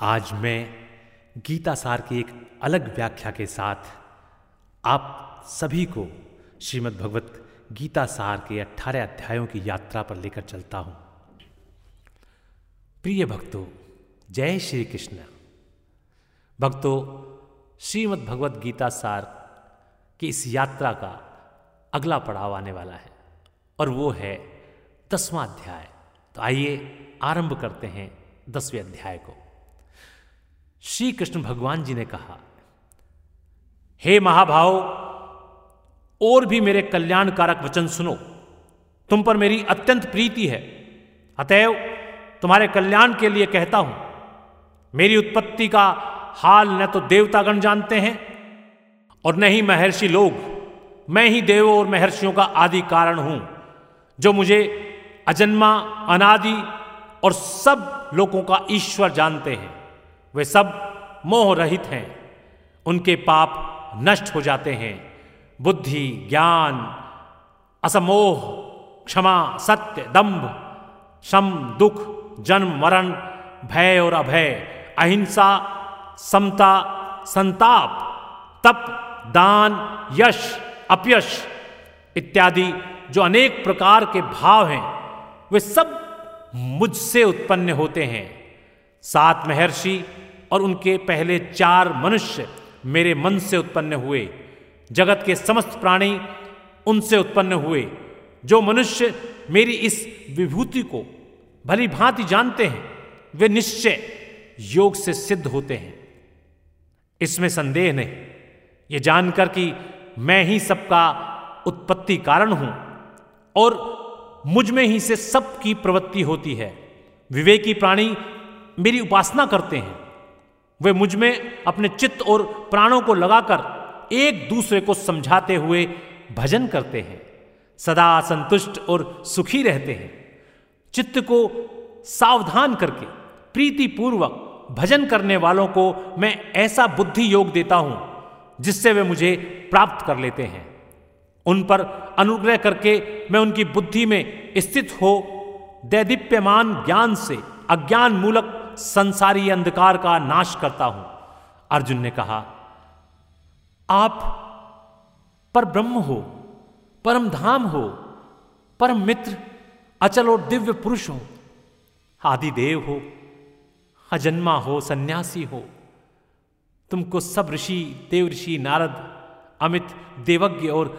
आज मैं गीता सार की एक अलग व्याख्या के साथ आप सभी को श्रीमद् भगवत गीता सार के अठारह अध्यायों की यात्रा पर लेकर चलता हूँ। प्रिय भक्तों, जय श्री कृष्ण। भक्तों, श्रीमद् भगवत गीता सार की इस यात्रा का अगला पड़ाव आने वाला है, और वो है दसवां अध्याय। तो आइए आरंभ करते हैं दसवें अध्याय को। श्री कृष्ण भगवान जी ने कहा, हे महाभाव, और भी मेरे कल्याणकारक वचन सुनो। तुम पर मेरी अत्यंत प्रीति है। अतएव तुम्हारे कल्याण के लिए कहता हूँ, मेरी उत्पत्ति का हाल न तो देवतागण जानते हैं, और न ही महर्षि लोग। मैं ही देवों और महर्षियों का आदि कारण हूँ, जो मुझे अजन्मा, अनादि और सब लोगों का ईश्वर जानते हैं। वे सब मोह रहित हैं। उनके पाप नष्ट हो जाते हैं। बुद्धि, ज्ञान, असमोह, क्षमा, सत्य दंभ शम, दुख, जन्म, मरण, भय और अभय, अहिंसा, समता, संताप, तप, दान, यश, अपयश इत्यादि जो अनेक प्रकार के भाव हैं, वे सब मुझसे उत्पन्न होते हैं। सात महर्षि और उनके पहले चार मनुष्य मेरे मन से उत्पन्न हुए। जगत के समस्त प्राणी उनसे उत्पन्न हुए। जो मनुष्य मेरी इस विभूति को भली भांति जानते हैं, वे निश्चय योग से सिद्ध होते हैं। इसमें संदेह नहीं। ये जानकर कि मैं ही सबका उत्पत्ति कारण हूँ और मुझमें ही से सबकी प्रवृत्ति होती है। विवेकी प्राणी मेरी उपासना करते हैं। वे मुझमें अपने चित्त और प्राणों को लगाकर एक दूसरे को समझाते हुए भजन करते हैं। सदा संतुष्ट और सुखी रहते हैं। चित्त को सावधान करके प्रीति पूर्वक भजन करने वालों को मैं ऐसा बुद्धि योग देता हूँ, जिससे वे मुझे प्राप्त कर लेते हैं। उन पर अनुग्रह करके मैं उनकी बुद्धि में स्थित हो, दैदीप्यमान ज्ञान से अज्ञान मूलक संसारी अंधकार का नाश करता हूँ। अर्जुन ने कहा, आप पर ब्रह्म हो, परम धाम हो, परम मित्र, अचल और दिव्य पुरुष हो आदि देव हो, अजन्मा हो, सन्यासी हो, तुमको सब ऋषि, देव ऋषि, नारद, अमित, देवज्ञ और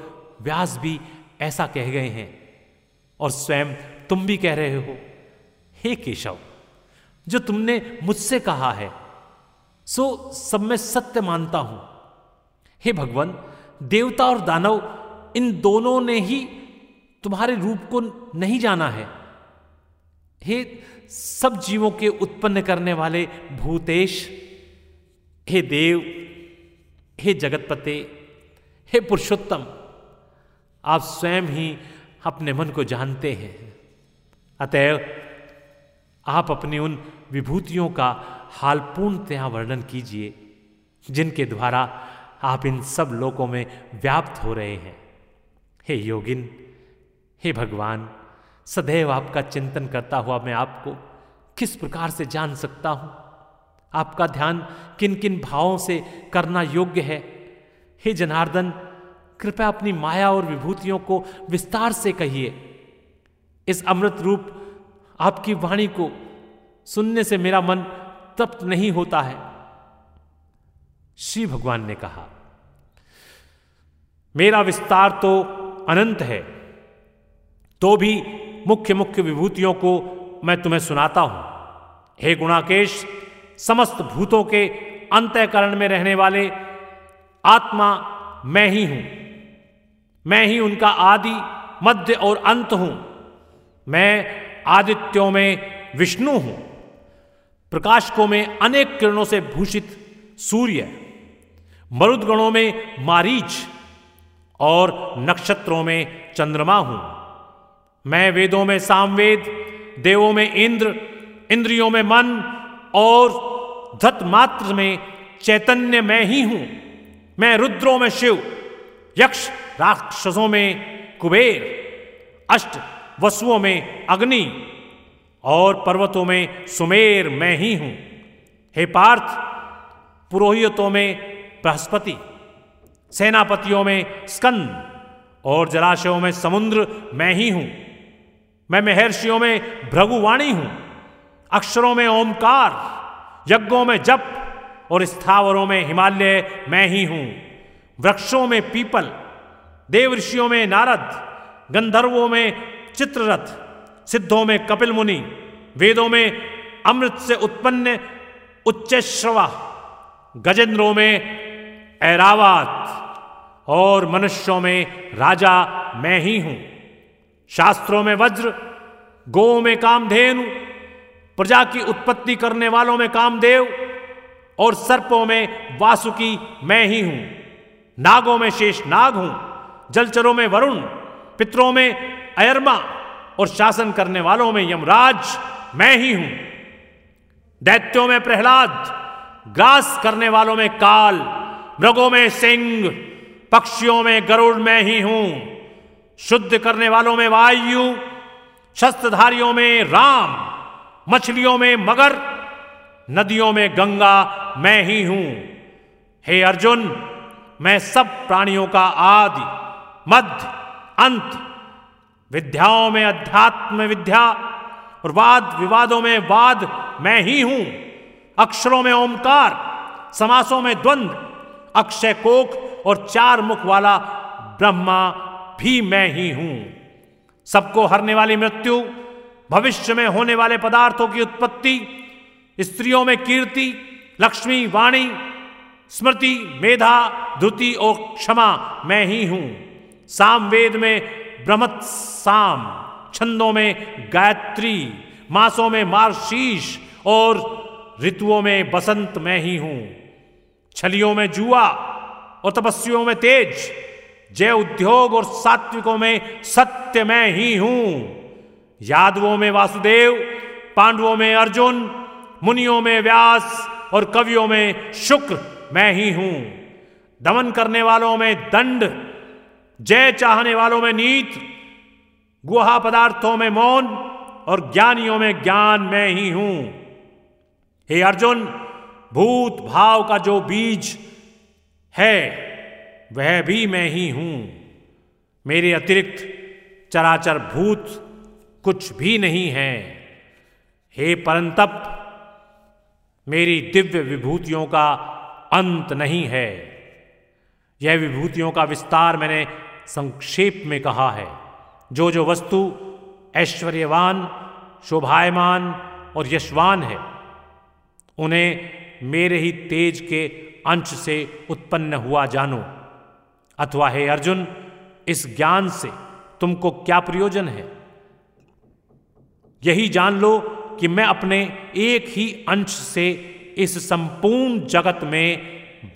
व्यास भी ऐसा कह गए हैं। और स्वयं तुम भी कह रहे हो, हे केशव जो तुमने मुझसे कहा है, सो सब मैं सत्य मानता हूँ। हे भगवान, देवता और दानव, इन दोनों ने ही तुम्हारे रूप को नहीं जाना है। हे सब जीवों के उत्पन्न करने वाले भूतेश, हे देव, हे जगतपते, हे पुरुषोत्तम, आप स्वयं ही अपने मन को जानते हैं। अतएव आप अपनी उन विभूतियों का हाल पूर्णतया वर्णन कीजिए, जिनके द्वारा आप इन सब लोकों में व्याप्त हो रहे हैं। हे योगिन, हे भगवान, सदैव आपका चिंतन करता हुआ मैं आपको किस प्रकार से जान सकता हूँ? आपका ध्यान किन किन भावों से करना योग्य है? हे जनार्दन, कृपया अपनी माया और विभूतियों को विस्तार से कहिए। इस अमृत रूप आपकी वाणी को सुनने से मेरा मन तप्त नहीं होता है। श्री भगवान ने कहा, मेरा विस्तार तो अनंत है तो भी मुख्य मुख्य विभूतियों को मैं तुम्हें सुनाता हूँ। हे गुणाकेश, समस्त भूतों के अंतकरण में रहने वाले आत्मा मैं ही हूँ। मैं ही उनका आदि, मध्य और अंत हूँ। मैं आदित्यों में विष्णु हूँ। प्रकाशकों में अनेक किरणों से भूषित सूर्य, मरुदगणों में मारीच और नक्षत्रों में चंद्रमा हूँ। मैं वेदों में सामवेद, देवों में इंद्र, इंद्रियों में मन और धत मात्र में चैतन्य मैं ही हूँ। मैं रुद्रों में शिव, यक्ष राक्षसों में कुबेर, अष्ट वसुओं में अग्नि और पर्वतों में सुमेर मैं ही हूँ। हे पार्थ, पुरोहितों में बृहस्पति, सेनापतियों में स्कंद, और जलाशयों में समुद्र मैं ही हूँ। मैं महर्षियों में भृगुवाणी हूँ। अक्षरों में ओमकार, यज्ञों में जप, और स्थावरों में हिमालय मैं ही हूँ। वृक्षों में पीपल देव ऋषियों में नारद, गंधर्वों में चित्ररथ सिद्धों में कपिल मुनि, वेदों में अमृत से उत्पन्न उच्चश्रवा, गजेंद्रों में ऐरावत, और मनुष्यों में राजा मैं ही हूँ। शास्त्रों में वज्र गो में कामधेनु, प्रजा की उत्पत्ति करने वालों में कामदेव, और सर्पों में वासुकी मैं ही हूँ। नागों में शेष नाग हूँ, जलचरों में वरुण, पितरों में अयरमा और शासन करने वालों में यमराज मैं ही हूँ। दैत्यों में प्रहलाद, ग्रास करने वालों में काल, मृगों में सिंह, पक्षियों में गरुड़ मैं ही हूँ। शुद्ध करने वालों में वायु, शस्त्रधारियों में राम, मछलियों में मगर, नदियों में गंगा मैं ही हूँ। हे अर्जुन, मैं सब प्राणियों का आदि मध्य अंत विद्याओं में, अध्यात्म विद्या, और वाद, विवादों में वाद, मैं ही हूँ। अक्षरों में ओमकार, समासों में द्वंद, अक्षय कोक और चार मुख वाला ब्रह्मा भी मैं ही हूँ। सबको हरने वाली मृत्यु, भविष्य में होने वाले पदार्थों की उत्पत्ति, स्त्रियों में कीर्ति, लक्ष्मी, वाणी, स्मृति, मेधा, धुति और क्षमा मैं ही हूँ। सामवेद में ब्रह्मत साम छंदों में गायत्री, मासों में मार्शीष और ऋतुओं में बसंत मैं ही हूँ। छलियों में जुआ और तपस्वियों में तेज, जय उद्योग और सात्विकों में सत्य मैं ही हूँ। यादवों में वासुदेव, पांडवों में अर्जुन, मुनियों में व्यास और कवियों में शुक्र मैं ही हूँ। दमन करने वालों में दंड जय चाहने वालों में नीत, गुहा पदार्थों में मौन और ज्ञानियों में ज्ञान मैं ही हूँ। हे अर्जुन, भूत भाव का जो बीज है, वह भी मैं ही हूँ। मेरे अतिरिक्त चराचर भूत कुछ भी नहीं है। हे परंतप, मेरी दिव्य विभूतियों का अंत नहीं है। यह विभूतियों का विस्तार मैंने संक्षेप में कहा है। जो जो वस्तु ऐश्वर्यवान, शोभायमान और यशवान है, उन्हें मेरे ही तेज के अंश से उत्पन्न हुआ जानो। अथवा हे अर्जुन, इस ज्ञान से तुमको क्या प्रयोजन है? यही जान लो कि मैं अपने एक ही अंश से इस संपूर्ण जगत में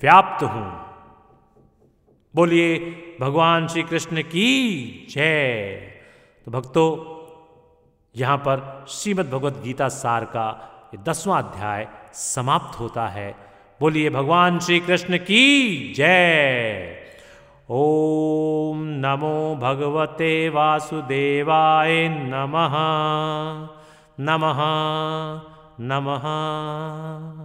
व्याप्त हूँ। बोलिए भगवान श्री कृष्ण की जय। तो भक्तों, यहाँ पर श्रीमद् भगवत गीता सार का दसवां अध्याय समाप्त होता है। बोलिए, भगवान श्री कृष्ण की जय। ओम नमो भगवते वासुदेवाय नमः। नमः नमः।